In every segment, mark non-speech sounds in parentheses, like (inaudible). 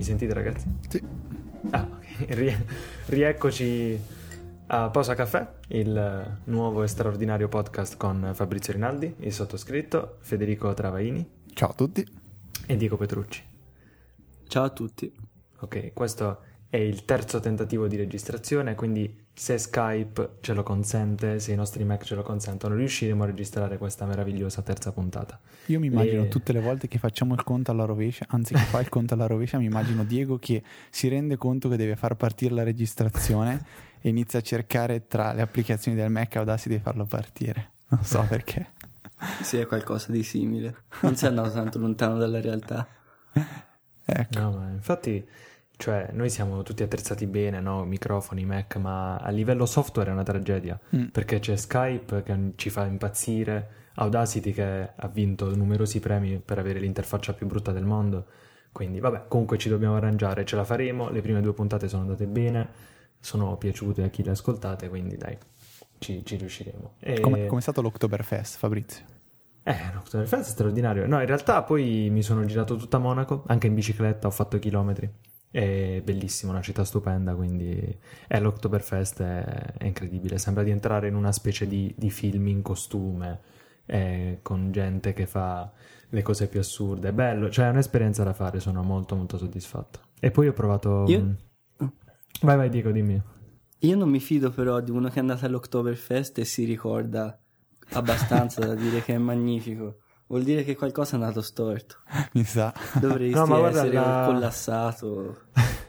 Mi sentite ragazzi? Sì. Ah, ok. (laughs) Rie- rieccoci a Pausa Caffè, il nuovo e straordinario podcast con Fabrizio Rinaldi, il sottoscritto, Federico Travaini Ciao a tutti. e Diego Petrucci. Ciao a tutti. Ok, questo è il terzo tentativo di registrazione, quindi se Skype ce lo consente, se i nostri Mac ce lo consentono, riusciremo a registrare questa meravigliosa terza puntata. Io mi immagino Le- tutte le volte che facciamo il conto alla rovescia, anzi che fa il conto alla rovescia, mi immagino Diego che si rende conto che deve far partire la registrazione e inizia a cercare tra le applicazioni del Mac Audacity di farlo partire. Non so perché. Sì, è qualcosa di simile. Non sei andato tanto lontano dalla realtà. Ecco. No, ma infatti, cioè, noi siamo tutti attrezzati bene, no? Microfoni, Mac, ma a livello software è una tragedia, Mm. perché c'è Skype che ci fa impazzire, Audacity che ha vinto numerosi premi per avere l'interfaccia più brutta del mondo, quindi vabbè, comunque ci dobbiamo arrangiare, ce la faremo, le prime due puntate sono andate bene, sono piaciute a chi le ascoltate, quindi dai, ci, ci riusciremo. E- Come è stato l'Oktoberfest, Fabrizio? eh, l'Oktoberfest è straordinario. No, in realtà poi mi sono girato tutta Monaco, anche in bicicletta, ho fatto chilometri. È bellissimo, una città stupenda, quindi eh, l'Oktoberfest è, è incredibile. Sembra di entrare in una specie di, di film in costume, eh, con gente che fa le cose più assurde. È bello, cioè è un'esperienza da fare, sono molto molto soddisfatto. E poi ho provato... Io- Vai, vai, Diego, dimmi. Io non mi fido però di uno che è andato all'Oktoberfest e si ricorda abbastanza da dire che è magnifico. Vuol dire che qualcosa è andato storto. (laughs) Mi sa. Dovresti No, ma guarda, essere la- collassato. (laughs)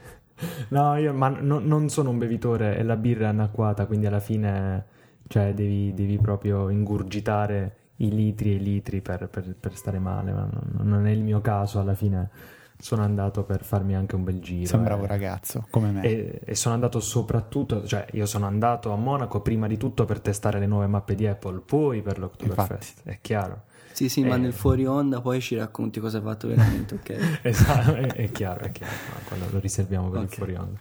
No, io ma no- non sono un bevitore e la birra è anacquata, quindi alla fine cioè, devi, devi proprio ingurgitare i litri e i litri per, per- per stare male, ma non, non è il mio caso, alla fine sono andato per farmi anche un bel giro. Sei un eh. bravo ragazzo, come me. E, e sono andato soprattutto, cioè io sono andato a Monaco prima di tutto per testare le nuove mappe di Apple, poi per l'Oktoberfest, è chiaro. Sì, sì, ma Eh. nel fuori onda poi ci racconti cosa hai fatto veramente, ok? (laughs) Esatto, è, è chiaro, è chiaro, quello lo riserviamo per il Ok. fuori onda.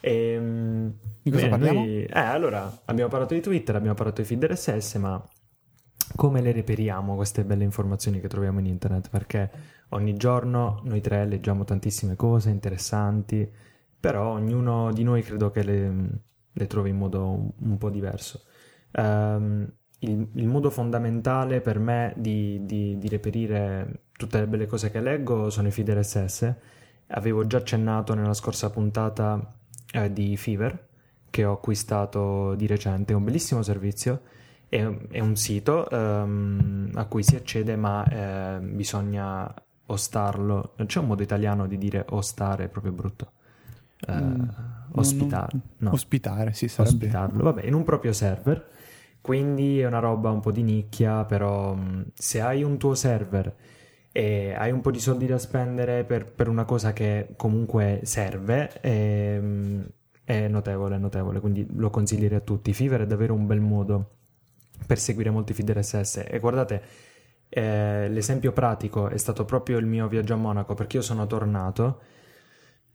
Ehm, Di cosa bene, parliamo? noi- eh, allora, abbiamo parlato di Twitter, abbiamo parlato di feed RSS, ma come le reperiamo queste belle informazioni che troviamo in internet? Perché ogni giorno noi tre leggiamo tantissime cose interessanti, però ognuno di noi credo che le, le trovi in modo un, un po' diverso. Ehm, il, il modo fondamentale per me di, di- di reperire tutte le belle cose che leggo sono i feed RSS. Avevo già accennato nella scorsa puntata eh, di Fever, che ho acquistato di recente, è un bellissimo servizio. È, è un sito ehm, a cui si accede, ma eh, bisogna ostarlo. Non c'è un modo italiano di dire ostare, è proprio brutto. Eh, Mm, ospitare. non- no Ospitare, sì, sarebbe. ospitarlo, vabbè, in un proprio server. Quindi è una roba un po' di nicchia, però mh, se hai un tuo server e hai un po' di soldi da spendere per, per una cosa che comunque serve, ehm, è notevole, è notevole, quindi lo consiglierei a tutti. Fiverr è davvero un bel modo per seguire molti feed RSS e guardate, eh, l'esempio pratico è stato proprio il mio viaggio a Monaco perché io sono tornato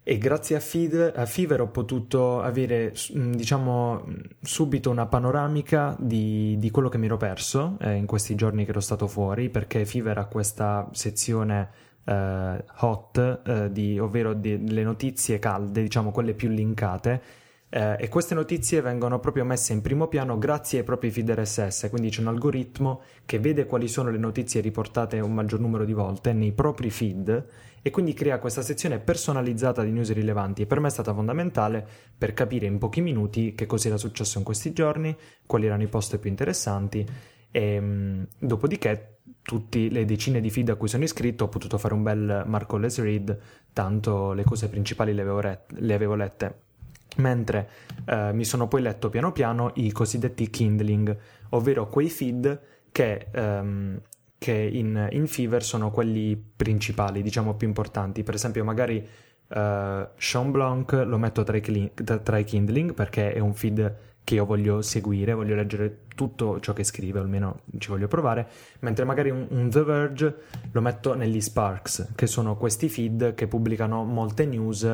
e grazie a, Feed, a Fiverr ho potuto avere, mh, diciamo, mh, subito una panoramica di, di quello che mi ero perso eh, in questi giorni che ero stato fuori, perché Fiverr ha questa sezione eh, hot, eh, di- ovvero delle notizie calde, diciamo quelle più linkate, eh, e queste notizie vengono proprio messe in primo piano grazie ai propri feed RSS, quindi c'è un algoritmo che vede quali sono le notizie riportate un maggior numero di volte nei propri feed e quindi crea questa sezione personalizzata di news rilevanti. Per me è stata fondamentale per capire in pochi minuti che cosa era successo in questi giorni, quali erano i post più interessanti e mh, dopodiché tutte le decine di feed a cui sono iscritto ho potuto fare un bel Marcolless read, tanto le cose principali le avevo, re- le avevo lette mentre eh, mi sono poi letto piano piano i cosiddetti kindling, ovvero quei feed che, ehm, che in, in Fever sono quelli principali, diciamo più importanti. Per esempio, magari eh, Sean Blanc lo metto tra i, cli- tra- i kindling perché è un feed che io voglio seguire, voglio leggere tutto ciò che scrive, almeno ci voglio provare, mentre magari un, un The Verge lo metto negli Sparks, che sono questi feed che pubblicano molte news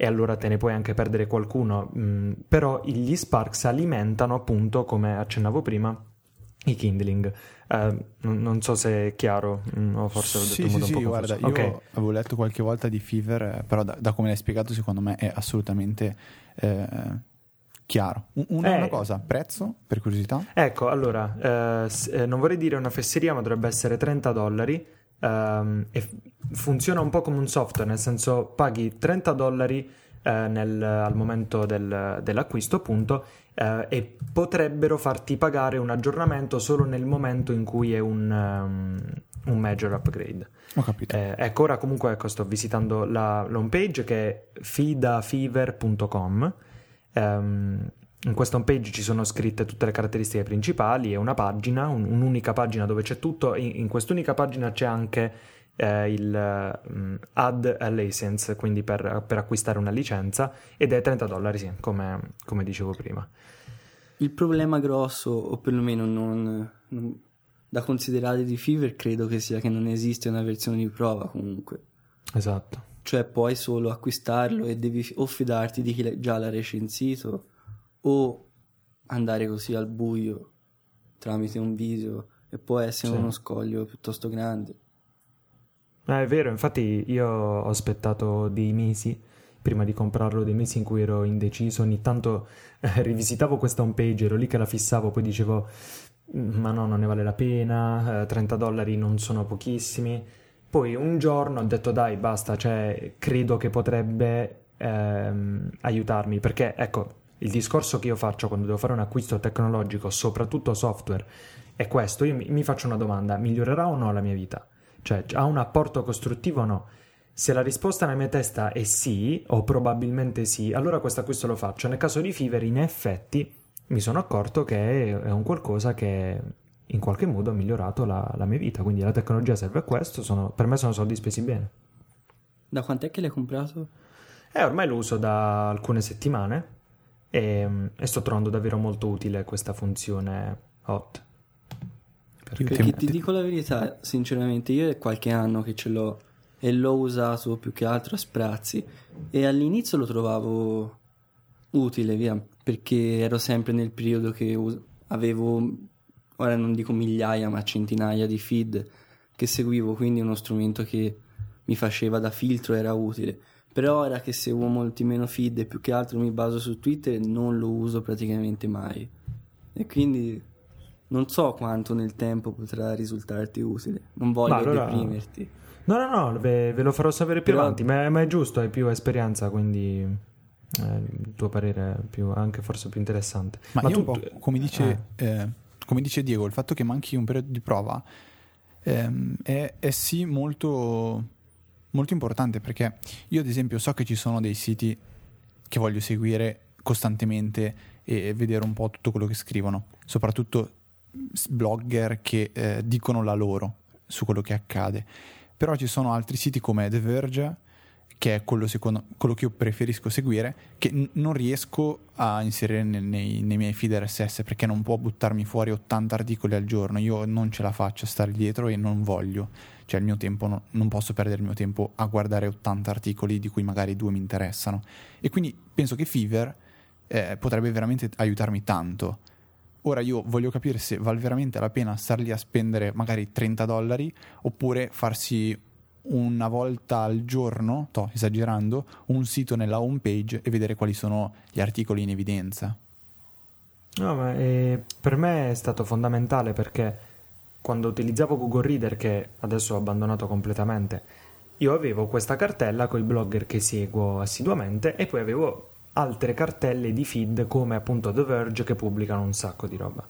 e allora te ne puoi anche perdere qualcuno. Mm, però gli Sparks alimentano appunto, come accennavo prima, i Kindling. Uh, non, so se è chiaro, mm, o forse l'ho detto sì, in modo sì, un po' sì, guarda, confuso. io avevo letto qualche volta di Fever, eh, però da, da come l'hai spiegato secondo me è assolutamente eh, chiaro. Un- una, Eh. una cosa, prezzo, per curiosità? Ecco, allora, eh, eh, non vorrei dire una fesseria, ma dovrebbe essere 30 dollari. Ehm, e funziona un po' come un software, nel senso paghi 30 dollari eh, nel- al momento del- dell'acquisto, appunto, eh, e potrebbero farti pagare un aggiornamento solo nel momento in cui è un, um, un major upgrade. Ho capito. Eh, ecco, ora comunque ecco, sto visitando la home page che è fidafever.com. Ehm, in questa home page ci sono scritte tutte le caratteristiche principali, è una pagina, un- un'unica pagina dove c'è tutto. In, in quest'unica pagina c'è anche eh, il mm, add a license, quindi per, per acquistare una licenza, ed è 30 dollari, sì, come, come dicevo prima. Il problema grosso, o perlomeno non, non- da considerare di Fever, credo che sia che non esiste una versione di prova comunque. Esatto. Cioè puoi solo acquistarlo e devi o fidarti di chi l'ha- già l'ha recensito o andare così al buio tramite un video e può essere Sì. uno scoglio piuttosto grande. Eh, è vero, infatti io ho aspettato dei mesi prima di comprarlo, dei mesi in cui ero indeciso, ogni tanto eh, rivisitavo questa home page, ero lì che la fissavo, poi dicevo "Mm, ma no, non ne vale la pena, eh, 30 dollari non sono pochissimi. Poi un giorno ho detto dai, basta, cioè credo che potrebbe ehm, aiutarmi, perché ecco, il discorso che io faccio quando devo fare un acquisto tecnologico, soprattutto software, è questo, io mi, faccio una domanda, migliorerà o no la mia vita? Cioè, ha un apporto costruttivo o no? Se la risposta nella mia testa è sì, o probabilmente sì, allora questo acquisto lo faccio. Nel caso di Fever, in effetti, mi sono accorto che è un qualcosa che in qualche modo ha migliorato la, la mia vita. Quindi la tecnologia serve a questo, sono- per me sono soldi spesi bene. Da quant'è che l'hai comprato? E ormai lo uso da alcune settimane e, e sto trovando davvero molto utile questa funzione hot. Perché temo- ti dico la verità, sinceramente, io è qualche anno che ce l'ho e l'ho usato più che altro a sprazzi e all'inizio lo trovavo utile, via, perché ero sempre nel periodo che us- avevo, ora non dico migliaia, ma centinaia di feed che seguivo, quindi uno strumento che mi faceva da filtro era utile. Però ora che seguo molti meno feed e più che altro mi baso su Twitter, non lo uso praticamente mai. E quindi non so quanto nel tempo potrà risultarti utile. Non voglio Ma allora- deprimerti. No, no, no, ve, ve lo farò sapere più Però- avanti, ma, ma è giusto, hai più esperienza, quindi eh, il tuo parere è più, anche forse più interessante. Ma, io tu- un po' come dice, eh, come dice Diego, il fatto che manchi un periodo di prova ehm, è, è sì molto, molto importante perché io ad esempio so che ci sono dei siti che voglio seguire costantemente e vedere un po' tutto quello che scrivono, soprattutto blogger che eh, dicono la loro su quello che accade. Però ci sono altri siti come The Verge, che è quello, secondo, quello che io preferisco seguire, che n- non riesco a inserire nel- nei, nei miei feed RSS perché non può buttarmi fuori 80 articoli al giorno. Io non ce la faccio a stare dietro e non voglio. Cioè, il mio tempo no- non posso perdere il mio tempo a guardare 80 articoli di cui magari due mi interessano. E quindi penso che Fever eh, potrebbe veramente aiutarmi tanto. Ora io voglio capire se vale veramente la pena star lì a spendere magari 30 dollari oppure farsi una volta al giorno, sto esagerando, un sito nella home page e vedere quali sono gli articoli in evidenza. No, ma eh, per me è stato fondamentale perché quando utilizzavo Google Reader, che adesso ho abbandonato completamente, io avevo questa cartella con i blogger che seguo assiduamente e poi avevo altre cartelle di feed come appunto The Verge che pubblicano un sacco di roba.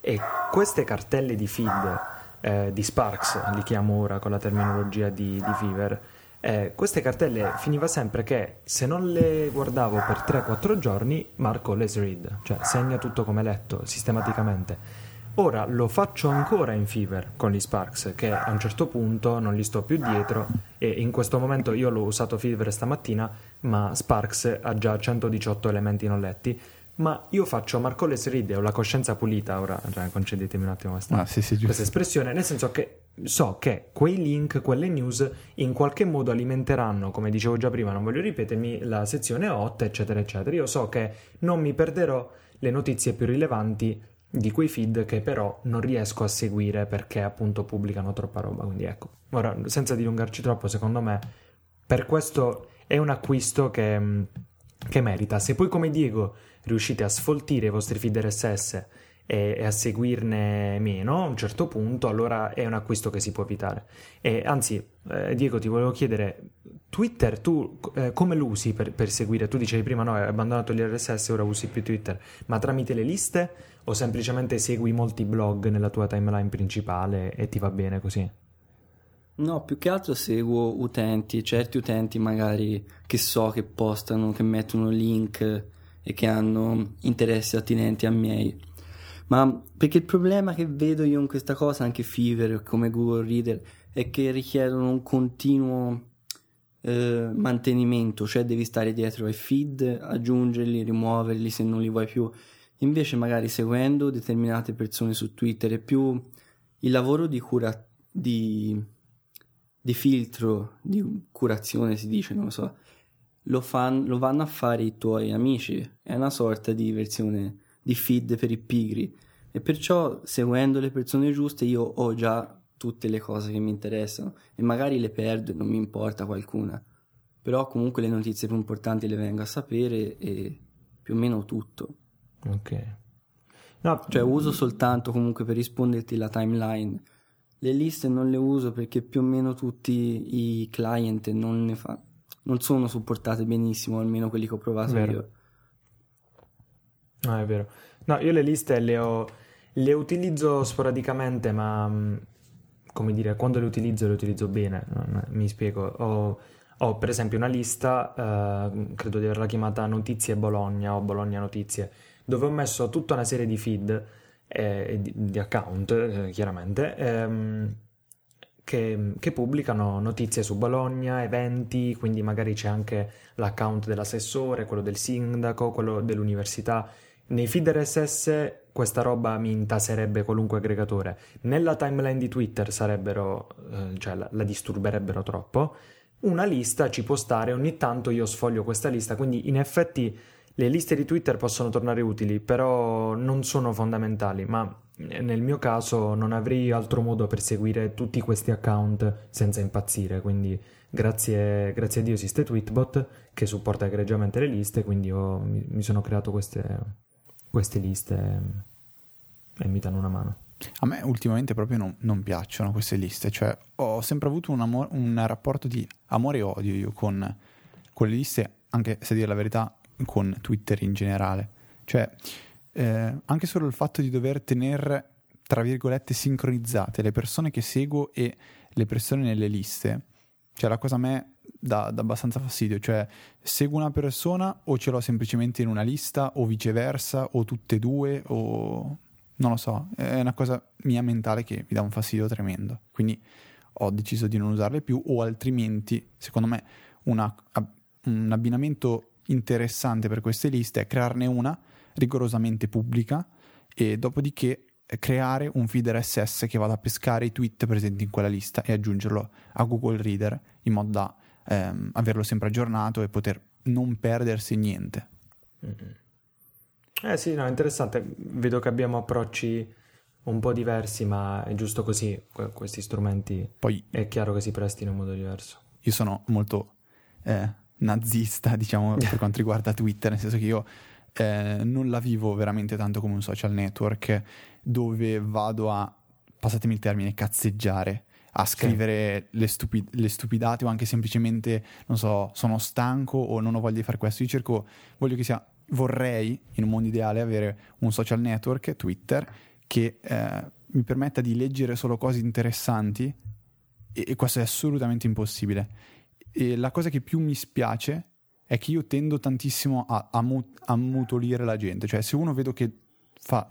E queste cartelle di feed eh, di Sparks, li chiamo ora con la terminologia di, di Fever, eh, queste cartelle finiva sempre che se non le guardavo per 3-4 giorni, marco let's read, cioè segna tutto come letto sistematicamente. Ora lo faccio ancora in Fever con gli Sparks, che a un certo punto non li sto più dietro e in questo momento io l'ho usato Fever stamattina, ma Sparks ha già 118 elementi non letti. Ma io faccio Marco Let's Read e ho la coscienza pulita, ora concedetemi un attimo questa, Ah, sì, sì, questa espressione, nel senso che so che quei link, quelle news in qualche modo alimenteranno, come dicevo già prima, non voglio ripetermi, la sezione hot, eccetera, eccetera. Io so che non mi perderò le notizie più rilevanti di quei feed che però non riesco a seguire perché appunto pubblicano troppa roba. Quindi ecco, ora senza dilungarci troppo, secondo me per questo è un acquisto che, che merita. Se poi come Diego riuscite a sfoltire i vostri feed RSS e, e, a seguirne meno a un certo punto, allora è un acquisto che si può evitare. E anzi, eh, Diego, ti volevo chiedere, Twitter tu eh, come lo usi per, per, seguire? Tu dicevi prima no, hai abbandonato gli RSS, ora usi più Twitter, ma tramite le liste o semplicemente segui molti blog nella tua timeline principale e ti va bene così? No, più che altro seguo utenti, certi utenti magari che so che postano, che mettono link e che hanno interessi attinenti a miei. Ma perché il problema che vedo io in questa cosa, anche Fever come Google Reader, è che richiedono un continuo eh, mantenimento, cioè devi stare dietro ai feed, aggiungerli, rimuoverli se non li vuoi più. Invece magari seguendo determinate persone su Twitter è più il lavoro di cura di, di filtro, di curazione si dice, non lo so, lo, fan, lo vanno a fare i tuoi amici, è una sorta di versione di feed per i pigri. E perciò seguendo le persone giuste io ho già tutte le cose che mi interessano. E magari le perdo e non mi importa qualcuna, però comunque le notizie più importanti le vengo a sapere e più o meno tutto. Ok. No, cioè uso soltanto comunque per risponderti la timeline. Le liste non le uso perché più o meno tutti i client non ne fanno non sono supportate benissimo, almeno quelli che ho provato vero. io. No, è vero. No, io le liste le, ho, le utilizzo sporadicamente, ma mm, come dire, quando le utilizzo le utilizzo bene, mi spiego. Ho, ho per esempio una lista, eh, credo di averla chiamata Notizie Bologna o Bologna Notizie, dove ho messo tutta una serie di feed eh, di, di, account, eh, chiaramente, ehm, che, che, pubblicano notizie su Bologna, eventi, quindi magari c'è anche l'account dell'assessore, quello del sindaco, quello dell'università. Nei feed RSS questa roba mi intaserebbe qualunque aggregatore. Nella timeline di Twitter sarebbero, eh, cioè la, la disturberebbero troppo. Una lista ci può stare, ogni tanto io sfoglio questa lista, quindi in effetti le liste di Twitter possono tornare utili, però non sono fondamentali, ma nel mio caso non avrei altro modo per seguire tutti questi account senza impazzire, quindi grazie, grazie a Dio esiste Tweetbot che supporta egregiamente le liste, quindi ho, mi, sono creato queste, queste liste e mi danno una mano. A me ultimamente proprio non, non piacciono queste liste, cioè ho sempre avuto un, amor, un rapporto di amore e odio io con, con le liste, anche se a dire la verità con Twitter in generale. Cioè, eh, anche solo il fatto di dover tenere, tra virgolette, sincronizzate le persone che seguo e le persone nelle liste, cioè la cosa a me dà, dà abbastanza fastidio. Cioè, seguo una persona o ce l'ho semplicemente in una lista o viceversa o tutte e due o... Non lo so, è una cosa mia mentale che mi dà un fastidio tremendo. Quindi ho deciso di non usarle più o altrimenti, secondo me, una, un abbinamento interessante per queste liste è crearne una rigorosamente pubblica e dopodiché creare un feed RSS che vada a pescare i tweet presenti in quella lista e aggiungerlo a Google Reader in modo da ehm, averlo sempre aggiornato e poter non perdersi niente. Eh sì, no, interessante. Vedo che abbiamo approcci un po' diversi, ma è giusto così. Questi strumenti Poi, è chiaro che si prestino in modo diverso. Io sono molto eh, nazista, diciamo, (laughs) per quanto riguarda Twitter, nel senso che io eh, non la vivo veramente tanto come un social network dove vado a, passatemi il termine, cazzeggiare, a scrivere sì. le, stupid- le, stupidate o anche semplicemente, non so, sono stanco o non ho voglia di fare questo. Io cerco, voglio che sia, vorrei in un mondo ideale avere un social network, Twitter, che eh, mi permetta di leggere solo cose interessanti e, e questo è assolutamente impossibile e la cosa che più mi spiace è che io tendo tantissimo a, a, mut- a mutolire la gente. Cioè, se uno vedo che fa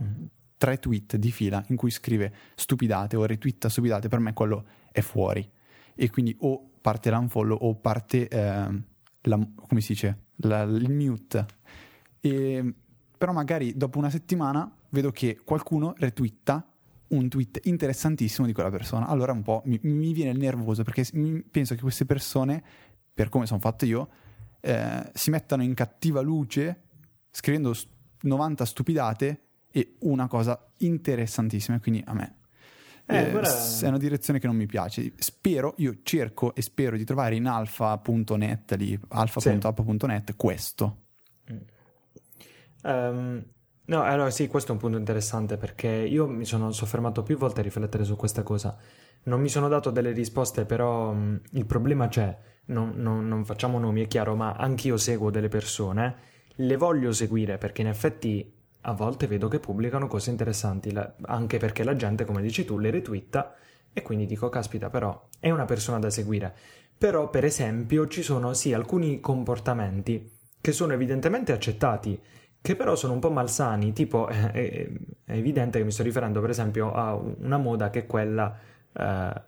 tre tweet di fila in cui scrive stupidate o retweeta stupidate, per me quello è fuori. E quindi o parte l'unfollow o parte, eh, la, come si dice, la, il mute. E, però magari dopo una settimana vedo che qualcuno retweeta un tweet interessantissimo di quella persona. Allora un po' mi, mi viene nervoso perché penso che queste persone, per come sono fatto io, eh, si mettano in cattiva luce scrivendo 90 stupidate e una cosa interessantissima, quindi a me Eh, eh, guarda- è una direzione che non mi piace. Spero, io cerco e spero di trovare in alfa.net, lì, alfa.app.net, questo. Ehm, no, allora sì, questo è un punto interessante perché io mi sono soffermato più volte a riflettere su questa cosa. Non mi sono dato delle risposte, però mh, il problema c'è. Non, non- non facciamo nomi, è chiaro, ma anch'io seguo delle persone, le voglio seguire perché in effetti a volte vedo che pubblicano cose interessanti, anche perché la gente, come dici tu, le retwitta e quindi dico, caspita, però è una persona da seguire. Però, per esempio, ci sono sì alcuni comportamenti che sono evidentemente accettati, che però sono un po' malsani, tipo eh, è, è evidente che mi sto riferendo per esempio a una moda che è quella eh,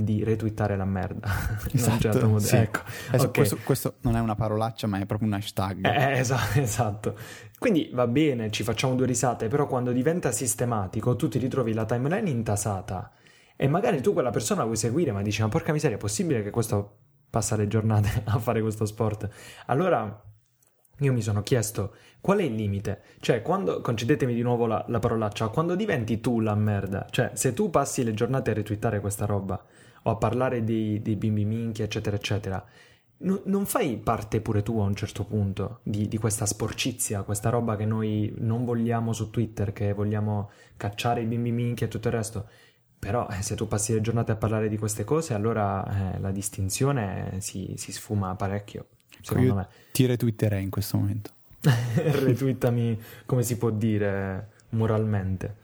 di retweetare la merda. (laughs) In un certo modo. sì. Ecco, Adesso ok. questo, questo non è una parolaccia, ma è proprio un hashtag. Eh, esa- (laughs) esatto. Quindi va bene, ci facciamo due risate, però quando diventa sistematico tu ti ritrovi la timeline intasata e magari tu quella persona la vuoi seguire, ma dici, ma porca miseria, è possibile che questo passa le giornate (laughs) a fare questo sport? Allora io mi sono chiesto qual è il limite? Cioè, quando, concedetemi di nuovo la, la parolaccia, quando diventi tu la merda, cioè se tu passi le giornate a retweetare questa roba o a parlare dei, dei bimbi minchi, eccetera, eccetera, no- non fai parte pure tu a un certo punto di, di questa sporcizia, questa roba che noi non vogliamo su Twitter, che vogliamo cacciare i bimbi minchi e tutto il resto. Però eh, se tu passi le giornate a parlare di queste cose, allora eh, la distinzione si, si sfuma parecchio, secondo me. ti retweeterei in questo momento. (laughs) retweetami come si può dire moralmente.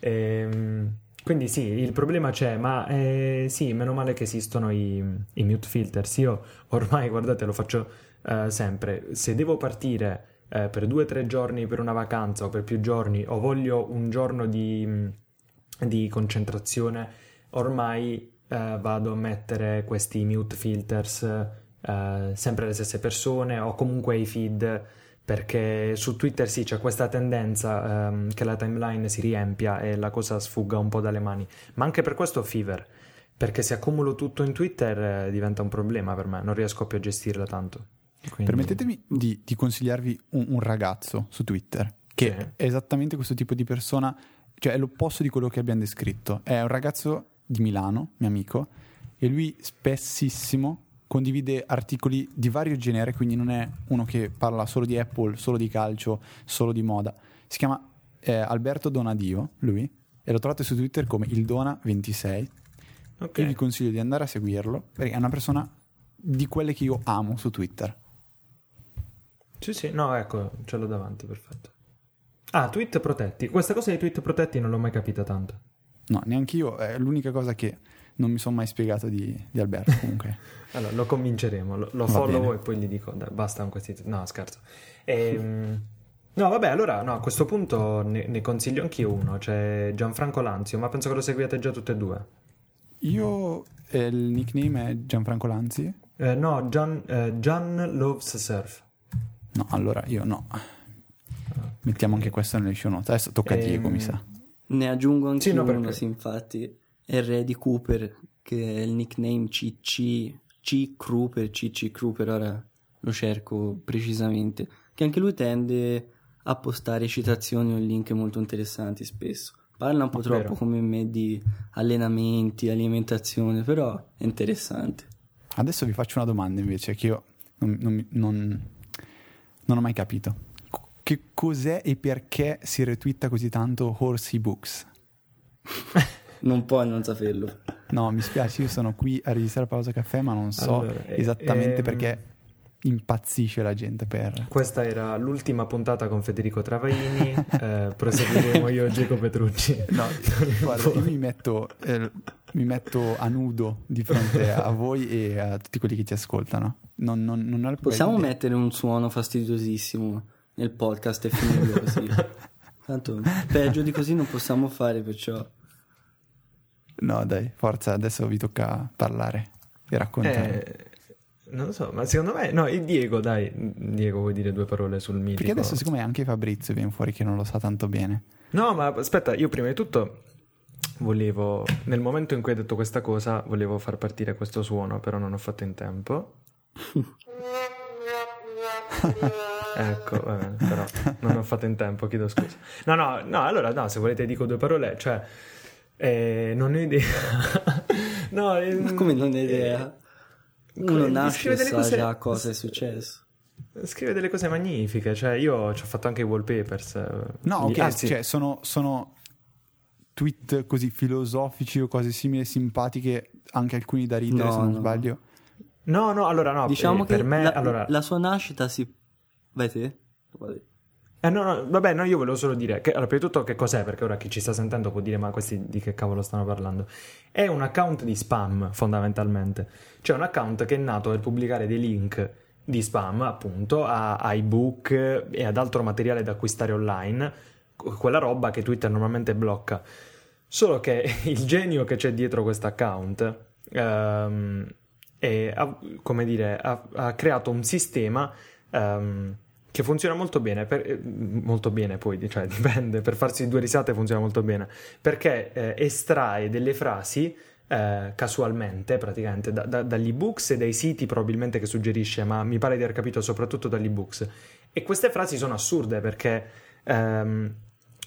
Ehm, quindi sì, il problema c'è, ma eh, sì, meno male che esistono i, i mute filters. Io ormai, guardate, lo faccio eh, sempre. Se devo partire eh, per due o tre giorni per una vacanza o per più giorni, o voglio un giorno di, di concentrazione, ormai eh, vado a mettere questi mute filters eh, sempre le stesse persone o comunque i feed perché su Twitter sì c'è questa tendenza ehm, che la timeline si riempia e la cosa sfugga un po' dalle mani, ma anche per questo ho Fever, perché se accumulo tutto in Twitter eh, diventa un problema per me, non riesco più a gestirla tanto. Quindi- Permettetemi di, di consigliarvi un, un ragazzo su Twitter che Sì. è esattamente questo tipo di persona, cioè è l'opposto di quello che abbiamo descritto. È un ragazzo di Milano, mio amico, e lui spessissimo condivide articoli di vario genere, quindi non è uno che parla solo di Apple, solo di calcio, solo di moda. Si chiama eh, Alberto Donadio, lui, e lo trovate su Twitter come il Dona26. Ok. Io vi consiglio di andare a seguirlo perché è una persona di quelle che io amo su Twitter. Sì, sì, no, ecco, ce l'ho davanti, perfetto. Ah, tweet protetti. Questa cosa dei tweet protetti non l'ho mai capita tanto. No, neanche io, è l'unica cosa che non mi sono mai spiegato di, di Alberto (laughs) comunque. Allora, lo convinceremo, lo, lo follow bene. e poi gli dico, dai, basta con questi... No, scherzo. Ehm, no, vabbè, allora, no, a questo punto ne, ne consiglio anch'io uno, c'è Gianfranco Lanzio, ma penso che lo seguiate già tutte e due. Io, eh, il nickname è Gianfranco Lanzi. Eh, no, Gian, eh, Gian Loves Surf. No, allora io no. Mettiamo anche questo nelle show notes. Adesso tocca a Ehm, Diego, mi sa. Ne aggiungo anche Sì, no, uno, perché- sì, infatti. R di Cooper, che è il nickname CC, C Cooper, CC Cooper, ora lo cerco precisamente. Che anche lui tende a postare citazioni o link molto interessanti spesso. Parla un po' Vero. troppo come me di allenamenti, alimentazione, però è interessante. Adesso vi faccio una domanda invece che io non, non non- non ho mai capito. Che cos'è e perché si retweeta così tanto Horsey Books? (laughs) Non puoi non saperlo. No, mi spiace, io sono qui a registrare pausa caffè, ma non so Allora, eh, esattamente ehm, perché impazzisce la gente per... Questa era l'ultima puntata con Federico Travaini, (laughs) eh, proseguiremo io e Diego Petrucci. No, guarda, io mi metto, eh, mi metto a nudo di fronte a voi e a tutti quelli che ci ascoltano. Non, non, non Possiamo idea. mettere un suono fastidiosissimo nel podcast e finirlo così. (laughs) Tanto peggio di così non possiamo fare, perciò No, dai, forza, adesso vi tocca parlare e raccontare. Eh, non lo so, ma secondo me... No, il Diego, dai. Diego, vuoi dire due parole sul mitico? Perché adesso, siccome anche Fabrizio viene fuori che non lo sa tanto bene, No, ma aspetta, io prima di tutto volevo... Nel momento in cui hai detto questa cosa, volevo far partire questo suono, però non ho fatto in tempo. (laughs) Ecco, vabbè, però non ho fatto in tempo, chiedo scusa. No, no, no, allora no, se volete dico due parole, cioè eh, non ho idea. (laughs) no, eh, Ma come non hai idea? Uno di nasce e sa cose- già cosa è successo. Scrive delle cose magnifiche, cioè io ci ho fatto anche i wallpapers. eh, No, ok, anzi, cioè sono, sono tweet così filosofici o cose simili simpatiche, anche alcuni da ridere No, se non no. sbaglio. No, no, allora no, Diciamo eh, che per me la, allora la sua nascita si... Vai te? Vai. Eh, no, no, vabbè, no, io volevo solo dire che, allora, prima di tutto, che cos'è? Perché ora chi ci sta sentendo può dire, ma questi di che cavolo stanno parlando? È un account di spam, fondamentalmente. Cioè, un account che è nato per pubblicare dei link di spam, appunto, a, a ebook e ad altro materiale da acquistare online, quella roba che Twitter normalmente blocca. Solo che (laughs) il genio che c'è dietro questo account, è- ha, come dire, ha, ha creato un sistema ehm, che funziona molto bene, per- eh, molto bene poi, cioè (laughs) dipende, per farsi due risate funziona molto bene, perché eh, estrae delle frasi eh, casualmente, praticamente, da- da- dagli ebooks e dai siti probabilmente che suggerisce, ma mi pare di aver capito soprattutto dagli ebooks. E queste frasi sono assurde perché ehm,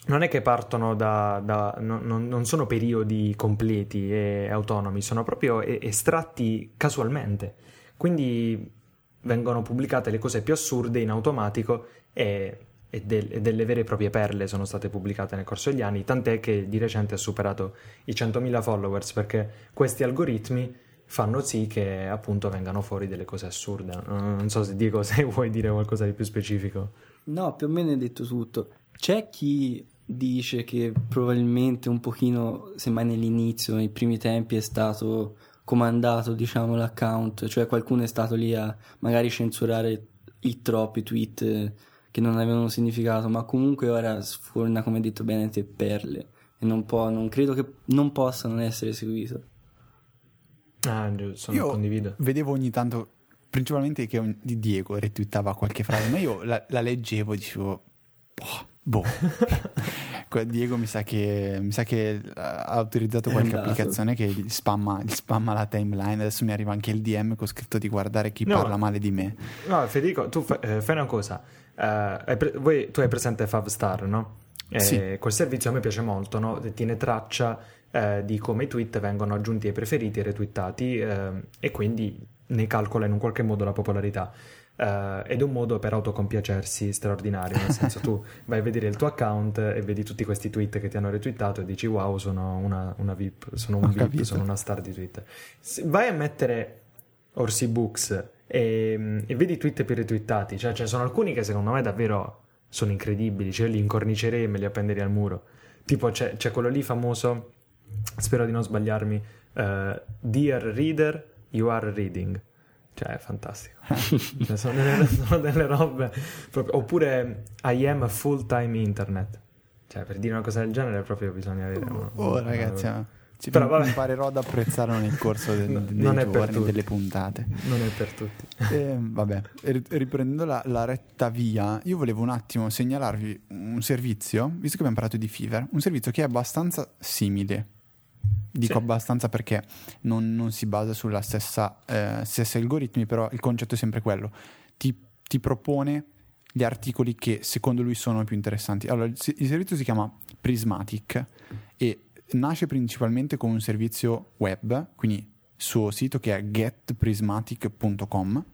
non è che partono da, da- no- non, sono periodi completi e autonomi, sono proprio estratti casualmente. Quindi vengono pubblicate le cose più assurde in automatico e, e del- e delle vere e proprie perle sono state pubblicate nel corso degli anni, tant'è che di recente ha superato i 100.000 followers perché questi algoritmi fanno sì che appunto vengano fuori delle cose assurde. Non so se Diego (laughs) se vuoi dire qualcosa di più specifico. No, più o meno hai detto tutto. C'è chi dice che probabilmente un pochino, semmai nell'inizio, nei primi tempi, è stato comandato, diciamo, l'account, cioè qualcuno è stato lì a magari censurare i troppi tweet eh, che non avevano significato, ma comunque ora sforna, come hai detto bene, te perle e non può, non credo che non possa non essere seguito. Ah, giusto, Io condivido. vedevo ogni tanto, principalmente che un- di Diego retweetava qualche frase, ma io la, la leggevo e dicevo, boh, boh. (laughs) Que- Diego mi sa che, mi sa che eh, ha autorizzato È qualche applicazione che gli spamma, gli spamma la timeline. Adesso mi arriva anche il DM con scritto di guardare chi No. parla male di me. No, Federico, tu fa- eh, fai una cosa. Eh, pre- voi- tu hai presente Favstar, no? Eh, Sì. Quel servizio a me piace molto, no? Tiene traccia eh, di come i tweet vengono aggiunti ai preferiti e retweetati eh, e quindi ne calcola in un qualche modo la popolarità. Eh, ed è un modo per autocompiacersi straordinario, nel senso tu (laughs) vai a vedere il tuo account e vedi tutti questi tweet che ti hanno retweetato e dici wow, sono una, una VIP, sono un Ho VIP, capito. sono una star di Twitter. Se- vai a mettere Orsi Books e, e vedi i tweet più retweetati, cioè ce ne sono alcuni che secondo me davvero sono incredibili, cioè io li incornicerei e me li appenderei al muro. Tipo c'è, c'è quello lì famoso, spero di non sbagliarmi, eh, Dear Reader, You Are Reading. Cioè, è fantastico. Cioè, sono, delle, (laughs) sono delle robe. proprio- Oppure I am full time internet. Cioè, per dire una cosa del genere, proprio bisogna avere. una- Oh, una- ragazzi, eh, ci Però vabbè. imparerò ad apprezzarlo nel corso de- (laughs) No, dei non giorni, delle puntate. Non è per tutti. (laughs) Eh, vabbè, ri- riprendendo la, la retta via, io volevo un attimo segnalarvi un servizio, visto che abbiamo parlato di Fever, un servizio che è abbastanza simile. Dico Sì. abbastanza perché non, non si basa sulla stessa eh, stessi algoritmi, però il concetto è sempre quello. Ti, ti propone gli articoli che secondo lui sono più interessanti. Allora, il, il servizio si chiama Prismatic e nasce principalmente con un servizio web, quindi il suo sito che è getprismatic.com.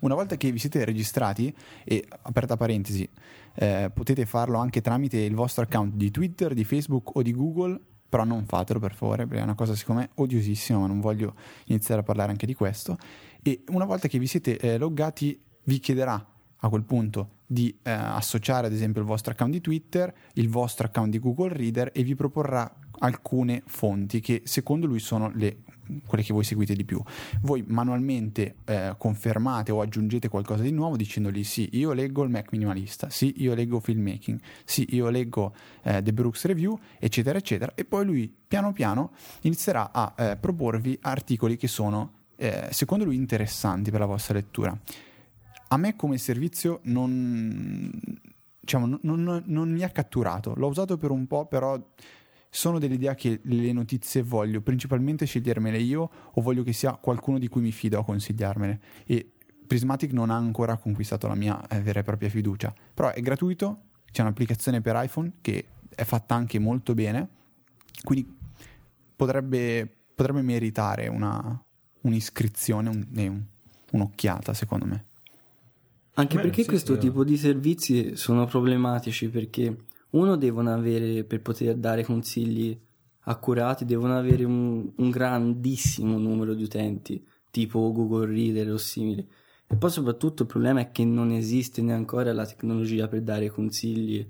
Una volta che vi siete registrati, e aperta parentesi, eh, potete farlo anche tramite il vostro account di Twitter, di Facebook o di Google, però non fatelo per favore, perché è una cosa siccome odiosissima, ma non voglio iniziare a parlare anche di questo. E una volta che vi siete eh, loggati, vi chiederà a quel punto di eh, associare ad esempio il vostro account di Twitter, il vostro account di Google Reader e vi proporrà alcune fonti che secondo lui sono le, quelle che voi seguite di più. Voi manualmente eh, confermate o aggiungete qualcosa di nuovo dicendogli sì, io leggo il Mac minimalista, sì, io leggo filmmaking, sì, io leggo eh, The Brooks Review, eccetera, eccetera, e poi lui piano piano inizierà a eh, proporvi articoli che sono eh, secondo lui interessanti per la vostra lettura. A me come servizio non, diciamo, non, non- non mi ha catturato, l'ho usato per un po', però sono dell'idea che le notizie voglio principalmente scegliermele io o voglio che sia qualcuno di cui mi fido a consigliarmele. E Prismatic non ha ancora conquistato la mia eh, vera e propria fiducia, però è gratuito, c'è un'applicazione per iPhone che è fatta anche molto bene, quindi potrebbe, potrebbe meritare una, un'iscrizione un, un, un'occhiata secondo me. Anche Beh, perché sì, questo sì, tipo di servizi sono problematici perché uno devono avere, per poter dare consigli accurati, devono avere un, un grandissimo numero di utenti, tipo Google Reader o simili. E poi soprattutto il problema è che non esiste neanche la tecnologia per dare consigli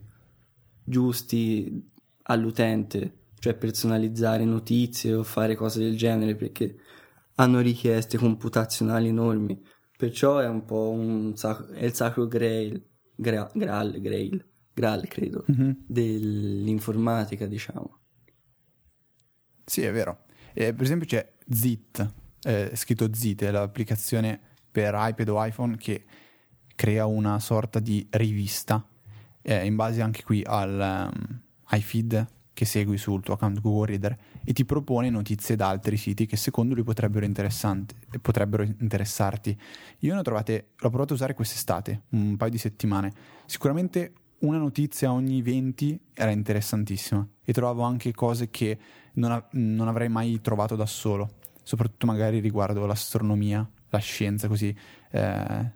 giusti all'utente, cioè personalizzare notizie o fare cose del genere perché hanno richieste computazionali enormi. Perciò è un po' un sac- è il sacro grail, gra- graal, grail, graal credo, dell'informatica diciamo. Sì, è vero. Eh, per esempio c'è Zit, eh, scritto Zit, è l'applicazione per iPad o iPhone che crea una sorta di rivista eh, in base anche qui al um, iFeed che segui sul tuo account Google Reader e ti propone notizie da altri siti che secondo lui potrebbero, potrebbero interessarti. Io ne ho trovate, l'ho provato a usare quest'estate, un paio di settimane. Sicuramente una notizia ogni 20 era interessantissima e trovavo anche cose che non, a- non avrei mai trovato da solo, soprattutto magari riguardo l'astronomia, la scienza così, eh,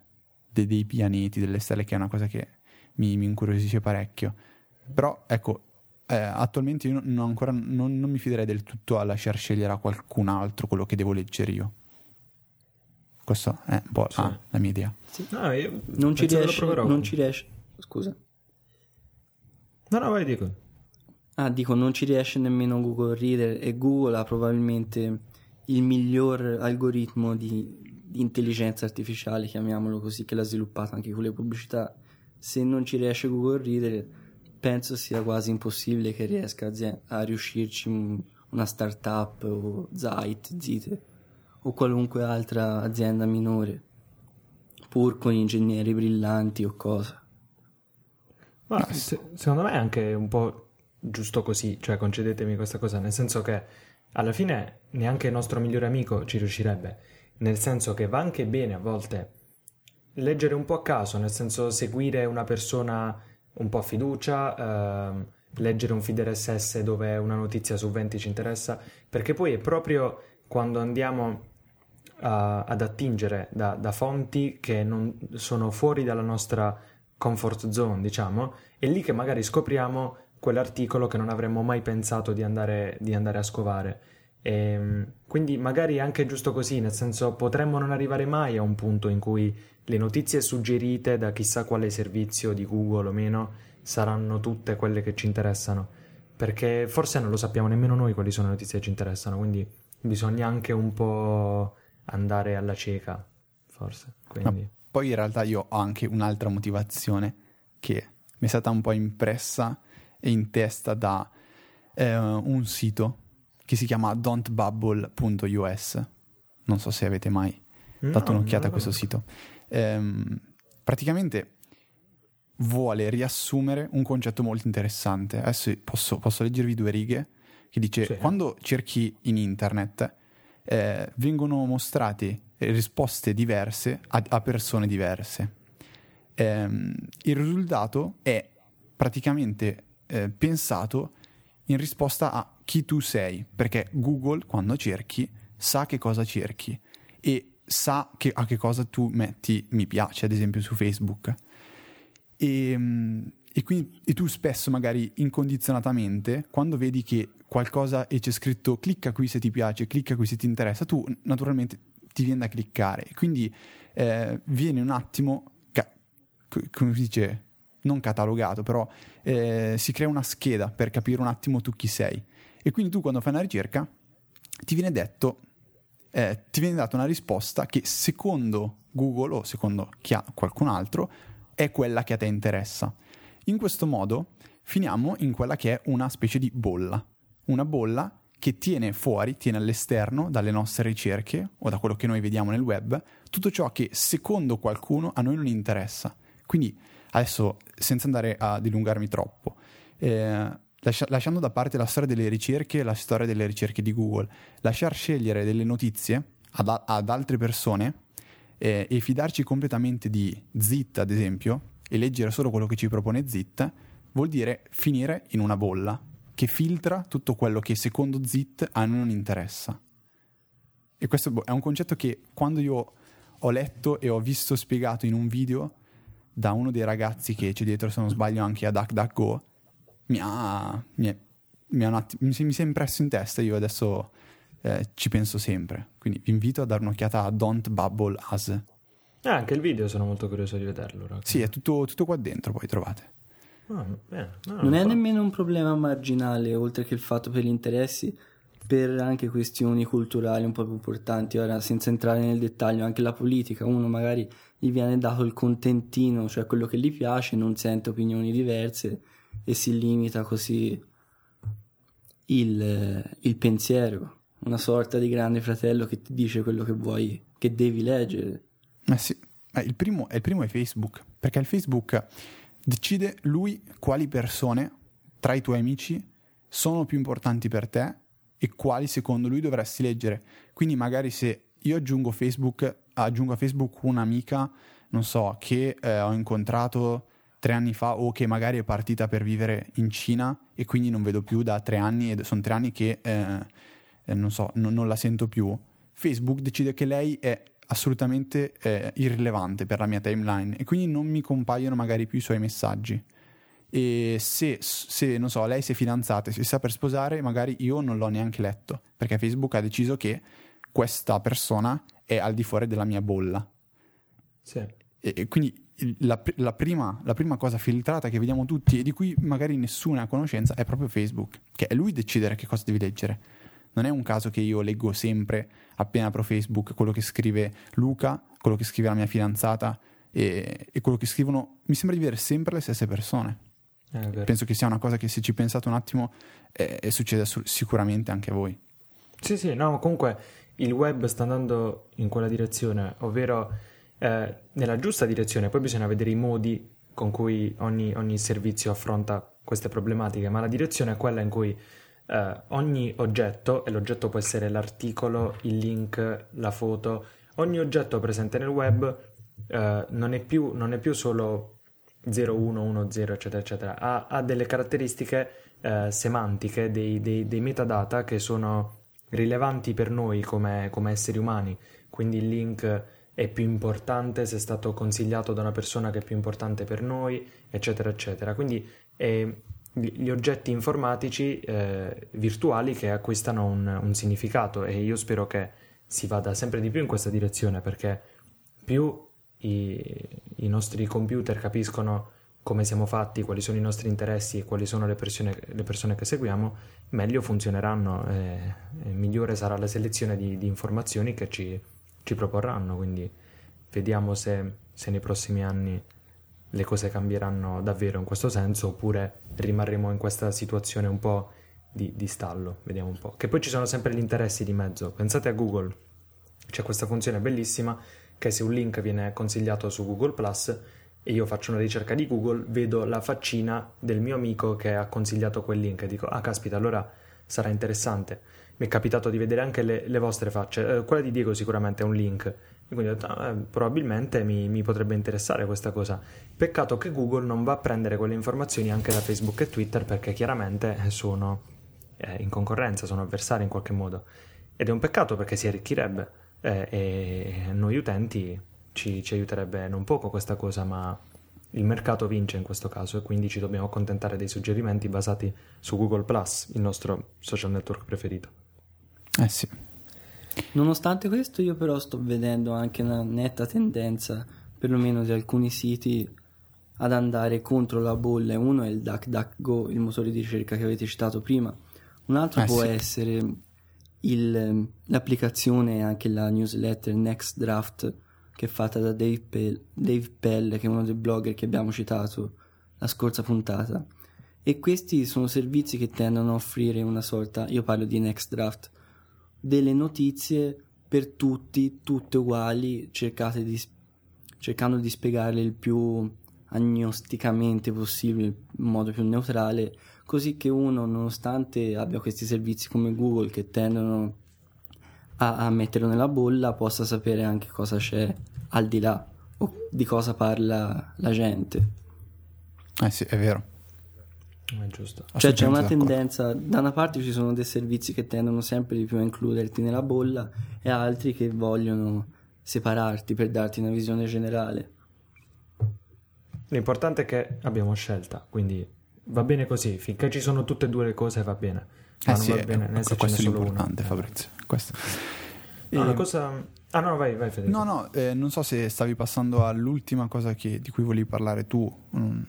dei, dei pianeti, delle stelle, che è una cosa che mi, mi incuriosisce parecchio. Però ecco, eh, attualmente io non, ancora, non, non, mi fiderei del tutto a lasciar scegliere a qualcun altro quello che devo leggere io. Questa è un po' sì. ah, la mia idea. Sì. No, non, ci riesce, non ci riesce. Scusa. No, no, vai, dico. Ah, dico, non ci riesce nemmeno Google Reader e Google ha probabilmente il miglior algoritmo di, di intelligenza artificiale, chiamiamolo così, che l'ha sviluppata anche con le pubblicità. Se non ci riesce Google Reader penso sia quasi impossibile che riesca a, a riuscirci una startup o Zite, Zite o qualunque altra azienda minore, pur con ingegneri brillanti o cosa. Ma se, secondo me è anche un po' giusto così, cioè concedetemi questa cosa, nel senso che alla fine neanche il nostro migliore amico ci riuscirebbe, nel senso che va anche bene a volte leggere un po' a caso, nel senso seguire una persona un po' a fiducia, ehm, leggere un feed RSS dove una notizia su 20 ci interessa, perché poi è proprio quando andiamo uh, ad attingere da, da, fonti che non sono fuori dalla nostra comfort zone, diciamo, è lì che magari scopriamo quell'articolo che non avremmo mai pensato di andare, di andare a scovare. E, ehm, quindi magari anche giusto così, nel senso potremmo non arrivare mai a un punto in cui le notizie suggerite da chissà quale servizio di Google o meno saranno tutte quelle che ci interessano, perché forse non lo sappiamo nemmeno noi quali sono le notizie che ci interessano, quindi bisogna anche un po' andare alla cieca, forse. Quindi... Poi in realtà io ho anche un'altra motivazione che mi è stata un po' impressa e in testa da eh, un sito che si chiama don'tbubble.us. Non so se avete mai dato no, un'occhiata a questo sito ehm, praticamente vuole riassumere un concetto molto interessante. Adesso posso, posso leggervi due righe che dice sì. quando cerchi in internet eh, vengono mostrate risposte diverse a, a persone diverse. Eh, il risultato è praticamente eh, pensato in risposta a chi tu sei, perché Google quando cerchi sa che cosa cerchi e sa che, a che cosa tu metti mi piace, ad esempio su Facebook. E, ehm, e, quindi, e tu spesso, magari incondizionatamente, quando vedi che qualcosa e c'è scritto clicca qui se ti piace, clicca qui se ti interessa, tu naturalmente ti viene da cliccare. Quindi eh, viene un attimo, ca- come si dice, non catalogato, però eh, si crea una scheda per capire un attimo tu chi sei. E quindi tu quando fai una ricerca ti viene detto eh, ti viene data una risposta che secondo Google o secondo ha, qualcun altro è quella che a te interessa. In questo modo finiamo in quella che è una specie di bolla, una bolla che tiene fuori, tiene all'esterno dalle nostre ricerche o da quello che noi vediamo nel web, tutto ciò che secondo qualcuno a noi non interessa. Quindi adesso, senza andare a dilungarmi troppo, eh, lasciando da parte la storia delle ricerche e la storia delle ricerche di Google, lasciar scegliere delle notizie ad, ad altre persone eh, e fidarci completamente di Zit, ad esempio, e leggere solo quello che ci propone Zit, vuol dire finire in una bolla che filtra tutto quello che secondo Zit a noi non interessa. E questo boh, è un concetto che quando io ho letto e ho visto spiegato in un video da uno dei ragazzi che c'è dietro, se non sbaglio, anche a DuckDuckGo, mi ha, mi, è, mi, atti- mi, si, è impresso in testa. Io adesso eh, ci penso sempre. Quindi vi invito a dare un'occhiata a Don't Bubble Us. Eh, anche il video sono molto curioso di vederlo. Ragazzi. Sì, è tutto, tutto qua dentro, poi trovate. Ah, bene. No, Non è nemmeno un problema marginale, oltre che il fatto per gli interessi, per anche questioni culturali un po' più importanti. Ora, senza entrare nel dettaglio, anche la politica, uno magari gli viene dato il contentino, cioè quello che gli piace, non sente opinioni diverse e si limita così il, il pensiero, una sorta di grande fratello che ti dice quello che vuoi, che devi leggere. Eh sì, Eh, il, primo, il primo è Facebook, perché il Facebook decide lui quali persone tra i tuoi amici sono più importanti per te e quali secondo lui dovresti leggere. Quindi magari se io aggiungo Facebook, aggiungo a Facebook un'amica, non so, che eh, ho incontrato tre anni fa o che magari è partita per vivere in Cina e quindi non vedo più da tre anni e sono tre anni che eh, eh, non so, non, non la sento più. Facebook decide che lei è assolutamente eh, irrilevante per la mia timeline e quindi non mi compaiono magari più i suoi messaggi. E se, se, non so, lei si è fidanzata e si sta per sposare, magari io non l'ho neanche letto perché Facebook ha deciso che questa persona è al di fuori della mia bolla. Sì. E, e quindi la, la prima, la prima cosa filtrata che vediamo tutti e di cui magari nessuno ha conoscenza è proprio Facebook, che è lui decidere che cosa devi leggere. Non è un caso che io leggo sempre, appena apro Facebook, quello che scrive Luca, quello che scrive la mia fidanzata e, e quello che scrivono. Mi sembra di vedere sempre le stesse persone. Eh. Penso che sia una cosa che se ci pensate un attimo eh, succede su- sicuramente anche a voi. Sì, sì, no, comunque il web sta andando in quella direzione, ovvero eh, nella giusta direzione, poi bisogna vedere i modi con cui ogni, ogni servizio affronta queste problematiche, ma la direzione è quella in cui eh, ogni oggetto, e l'oggetto può essere l'articolo, il link, la foto, ogni oggetto presente nel web eh, non, è più, non è più solo 0110 eccetera eccetera, ha, ha delle caratteristiche eh, semantiche, dei, dei- dei metadata che sono rilevanti per noi come, come esseri umani, quindi il link è più importante se è stato consigliato da una persona che è più importante per noi, eccetera eccetera. Quindi eh, gli oggetti informatici eh, virtuali che acquistano un, un significato e io spero che si vada sempre di più in questa direzione perché più i, i nostri computer capiscono come siamo fatti, quali sono i nostri interessi e quali sono le persone, le persone che seguiamo, meglio funzioneranno e, e migliore sarà la selezione di, di informazioni che ci, ci proporranno. Quindi vediamo se, se nei prossimi anni le cose cambieranno davvero in questo senso oppure rimarremo in questa situazione un po' di, di stallo. Vediamo un po'. Che poi ci sono sempre gli interessi di mezzo. Pensate a Google, c'è questa funzione bellissima che se un link viene consigliato su Google Plus e io faccio una ricerca di Google, vedo la faccina del mio amico che ha consigliato quel link e dico, ah caspita, allora sarà interessante. Mi è capitato di vedere anche le, le vostre facce, Eh, quella di Diego sicuramente è un link, e quindi ho detto, "Ah, eh, probabilmente mi, mi potrebbe interessare questa cosa. Peccato che Google non va a prendere quelle informazioni anche da Facebook e Twitter perché chiaramente sono eh, in concorrenza, sono avversari in qualche modo. Ed è un peccato perché si arricchirebbe eh, e noi utenti ci, ci aiuterebbe non poco questa cosa, ma il mercato vince in questo caso e quindi ci dobbiamo accontentare dei suggerimenti basati su Google il nostro social network preferito. Eh sì. Nonostante questo, io però sto vedendo anche una netta tendenza, perlomeno di alcuni siti, ad andare contro la bolla. Uno è il DuckDuckGo, il motore di ricerca che avete citato prima. Un altro Eh, può sì. essere il- l'applicazione e anche la newsletter Next Draft che è fatta da Dave Pell, Dave Pell, che è uno dei blogger che abbiamo citato la scorsa puntata. E questi sono servizi che tendono a offrire una sorta, io parlo di Next Draft, delle notizie per tutti, tutte uguali, cercate di, cercando di spiegarle il più agnosticamente possibile, in modo più neutrale, così che uno, nonostante abbia questi servizi come Google che tendono a, a metterlo nella bolla, possa sapere anche cosa c'è al di là o di cosa parla la gente. Eh sì, è vero. È giusto. Cioè c'è una d'accordo. tendenza, da una parte ci sono dei servizi che tendono sempre di più a includerti nella bolla e altri che vogliono separarti per darti una visione generale. L'importante è che abbiamo scelta, quindi va bene così, finché ci sono tutte e due le cose va bene. Ma Eh non sì, va è- bene né se ce questo n'è è solo l'importante, una. Fabrizio. Questo. No, E- la cosa... Ah no, vai, vai Federico. No, no, eh, non so se stavi passando all'ultima cosa che- di cui volevi parlare tu. Mm.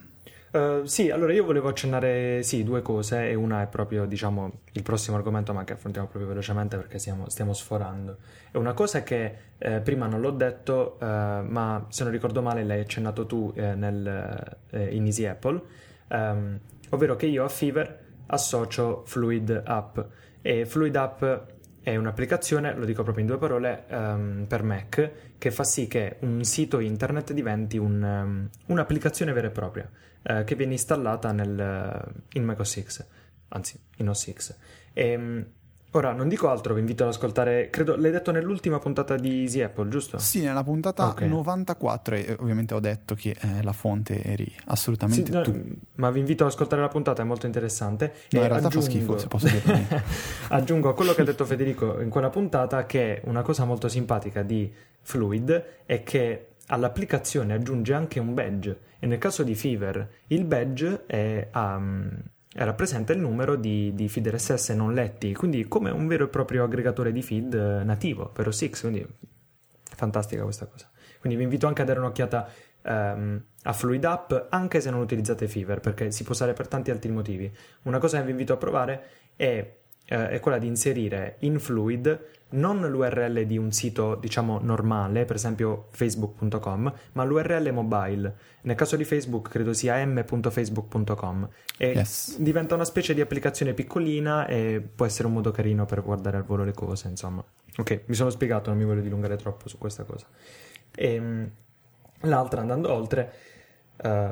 Eh, sì, allora io volevo accennare sì, due cose. E una è proprio diciamo il prossimo argomento ma che affrontiamo proprio velocemente perché stiamo, stiamo sforando. E una cosa che eh, prima non l'ho detto eh, ma se non ricordo male l'hai accennato tu eh, nel, eh, in Easy Apple, ehm, ovvero che io a Fever associo Fluid App. E Fluid App è un'applicazione, lo dico proprio in due parole, ehm, per Mac che fa sì che un sito internet diventi un, ehm, un'applicazione vera e propria eh, che viene installata nel, in Mac OS X, anzi in OS X. Ehm, ora non dico altro, vi invito ad ascoltare, credo l'hai detto nell'ultima puntata di Easy Apple, giusto? Sì, nella puntata Ok. 94, e ovviamente ho detto che eh, la fonte eri assolutamente Sì, no, tu. ma vi invito ad ascoltare la puntata, è molto interessante. No, E in realtà aggiungo- fa schifo, se posso dirlo. (laughs) aggiungo a quello che ha detto Federico in quella puntata che una cosa molto simpatica di Fluid è che all'applicazione aggiunge anche un badge e nel caso di Fever il badge è, um, rappresenta il numero di, di feed RSS non letti, quindi come un vero e proprio aggregatore di feed eh, nativo per OS X, quindi fantastica questa cosa. Quindi vi invito anche a dare un'occhiata ehm, a Fluid App, anche se non utilizzate Fever, perché si può usare per tanti altri motivi. Una cosa che vi invito a provare è, eh, è quella di inserire in Fluid non l'URL di un sito, diciamo, normale, per esempio facebook.com, ma l'URL mobile. Nel caso di Facebook credo sia m.facebook.com e Yes. diventa una specie di applicazione piccolina e può essere un modo carino per guardare al volo le cose, insomma. Ok, mi sono spiegato, non mi voglio dilungare troppo su questa cosa. Ehm, l'altra, andando oltre, eh,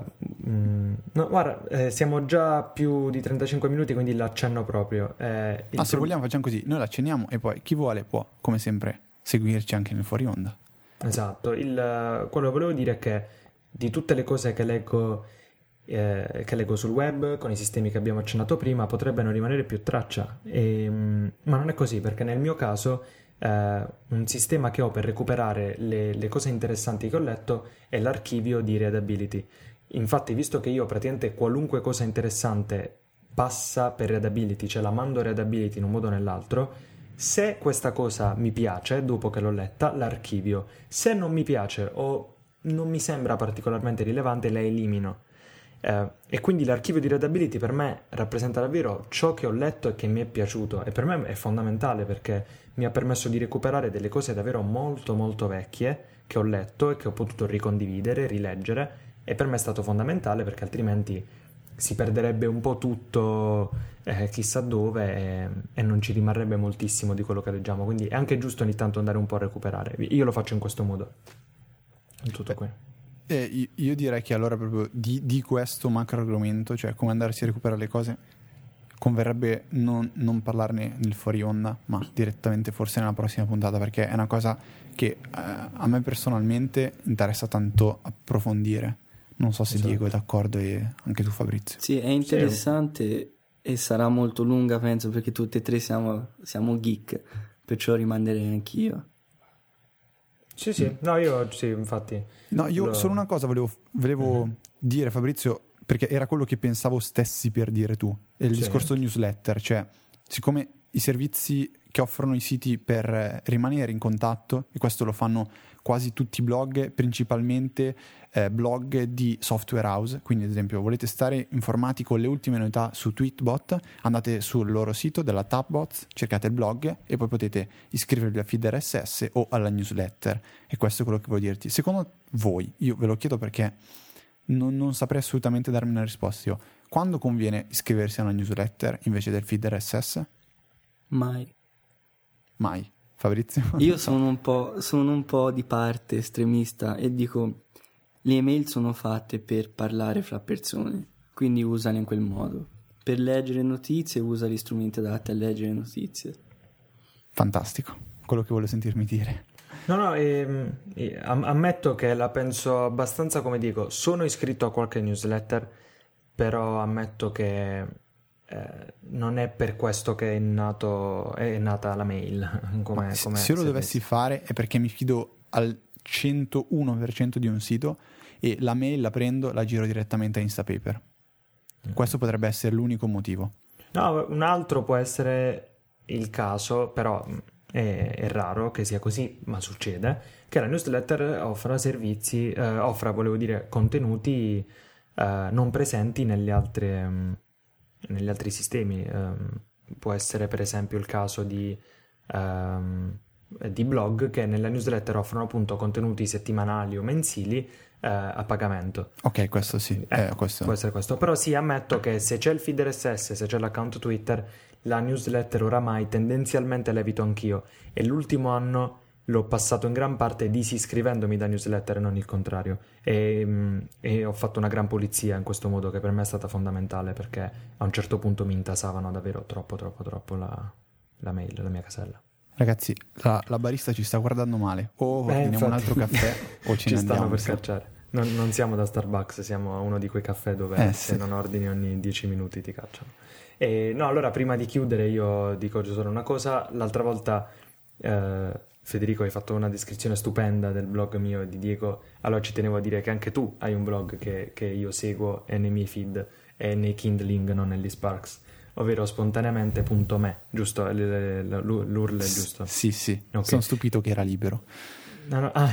mm, no, guarda, eh, siamo già più di 35 minuti, quindi l'accenno proprio. Eh, Ah, se pro- vogliamo facciamo così, noi la acceniamo e poi chi vuole può, come sempre, seguirci anche nel fuori onda. Esatto, il, eh, quello che volevo dire è che di tutte le cose che leggo, eh, che leggo sul web, con i sistemi che abbiamo accennato prima, potrebbe non rimanere più traccia. E, mm, ma non è così, perché nel mio caso eh, un sistema che ho per recuperare le, le cose interessanti che ho letto è l'archivio di Readability. Infatti, visto che io praticamente qualunque cosa interessante passa per Readability, cioè la mando Readability in un modo o nell'altro, se questa cosa mi piace dopo che l'ho letta, l'archivio. Se non mi piace o non mi sembra particolarmente rilevante, la elimino. Eh, e quindi l'archivio di Readability per me rappresenta davvero ciò che ho letto e che mi è piaciuto e per me è fondamentale perché mi ha permesso di recuperare delle cose davvero molto molto vecchie che ho letto e che ho potuto ricondividere, rileggere e per me è stato fondamentale perché altrimenti si perderebbe un po' tutto eh, chissà dove e, e non ci rimarrebbe moltissimo di quello che leggiamo. Quindi è anche giusto ogni tanto andare un po' a recuperare. Io lo faccio in questo modo. È tutto qui. E io- io direi che allora proprio di, di questo macro argomento, cioè come andarsi a recuperare le cose, converrebbe non, non parlarne nel fuori onda, ma direttamente forse nella prossima puntata, perché è una cosa che eh, a me personalmente interessa tanto approfondire. Non so se Esatto. Diego è d'accordo e anche tu Fabrizio. Sì, è interessante e sarà molto lunga, penso, perché tutti e tre siamo, siamo geek, perciò rimanderei anch'io. sì sì no io sì infatti No, io Lo- solo una cosa volevo, volevo Mhm. dire, Fabrizio, perché era quello che pensavo stessi per dire tu. È il Sì. discorso newsletter, cioè, siccome i servizi che offrono i siti per eh, rimanere in contatto, e questo lo fanno quasi tutti i blog, principalmente eh, blog di software house, quindi ad esempio volete stare informati con le ultime novità su Tweetbot, andate sul loro sito della Tapbots, cercate il blog e poi potete iscrivervi al feed RSS o alla newsletter. E questo è quello che voglio dirti. Secondo voi, io ve lo chiedo perché non, non saprei assolutamente darmi una risposta io. Quando conviene iscriversi a una newsletter invece del feed RSS? Mai. Mai. Fabrizio? (laughs) Io sono un, po', sono un po' di parte estremista e dico le email sono fatte per parlare fra persone, quindi usale in quel modo. Per leggere notizie usa gli strumenti adatti a leggere notizie. Fantastico, quello che volevo sentirmi dire. No, no, ehm, eh, am- ammetto che la penso abbastanza come dico, sono iscritto a qualche newsletter, però ammetto che eh, non è per questo che è, nato, è nata la mail. (laughs) Come, se, come se lo dovessi fare è perché mi fido al 101% di un sito e la mail la prendo, la giro direttamente a Instapaper. Mm. Questo potrebbe essere l'unico motivo. No, un altro può essere il caso, però mh, è, è raro che sia così, ma succede, che la newsletter offra servizi, eh, offra, volevo dire, contenuti eh, non presenti nelle altre, mh, negli altri sistemi. Ehm, può essere per esempio il caso di, ehm, di blog che nella newsletter offrono appunto contenuti settimanali o mensili eh, a pagamento. Ok, questo sì. Eh, eh, questo- Può essere questo. Però sì, ammetto che se c'è il feed RSS, se c'è l'account Twitter, la newsletter oramai tendenzialmente l'evito anch'io. E l'ultimo anno l'ho passato in gran parte disiscrivendomi da newsletter e non il contrario. E, mm, e ho fatto una gran pulizia in questo modo che per me è stata fondamentale perché a un certo punto mi intasavano davvero troppo, troppo, troppo la, la mail, la mia casella. Ragazzi, la, la barista ci sta guardando male. O Eh, ordiniamo un infatti, altro caffè o (laughs) ci ne stanno andiamo. per cacciare. Non, non siamo da Starbucks, siamo a uno di quei caffè dove Eh, se sì. non ordini ogni 10 minuti ti cacciano. E, no, allora prima di chiudere io dico solo una cosa. L'altra volta eh, Federico hai fatto una descrizione stupenda del blog mio e di Diego. Allora ci tenevo a dire che anche tu hai un blog che, che io seguo e nei miei feed e nei Kindling, non negli Sparks, ovvero spontaneamente.me, giusto? L'URL è giusto? Sì, sì. Ok. Sono stupito che era libero. No, no, ah,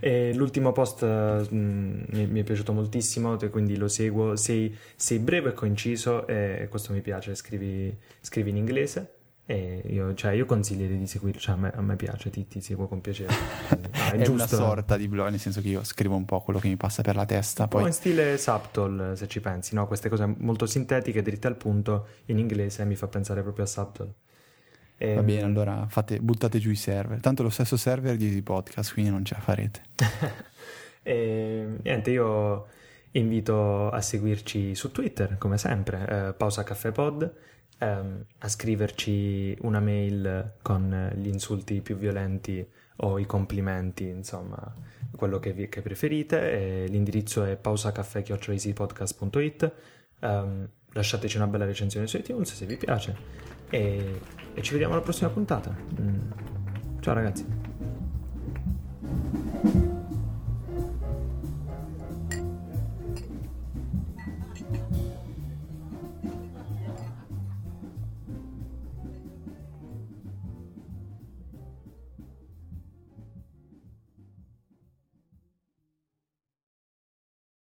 (laughs) l'ultimo post eh, mh, mi, mi è piaciuto moltissimo, quindi lo seguo. Sei, sei breve e conciso e questo mi piace. Scrivi, scrivi in inglese e io, cioè, io consiglierei di seguirlo. Cioè, a, me, a me piace, ti, ti seguo con piacere. No, è, (laughs) È, una sorta di blog, nel senso che io scrivo un po' quello che mi passa per la testa. Un po' Poi in stile Subtle, se ci pensi, no? Queste cose molto sintetiche, dritte al punto, in inglese mi fa pensare proprio a Subtle. E- va bene, allora fate, buttate giù i server. Tanto lo stesso server di Easy Podcast, quindi non ce la farete. (laughs) e niente, io invito a seguirci su Twitter, come sempre, eh, Pausa Caffè Pod, ehm, a scriverci una mail con gli insulti più violenti o i complimenti, insomma, quello che, vi- che preferite. E l'indirizzo è pausacaffè.easypodcast.it. Ehm, lasciateci una bella recensione su iTunes se vi piace. E, e ci vediamo alla prossima puntata. Mm. Ciao ragazzi.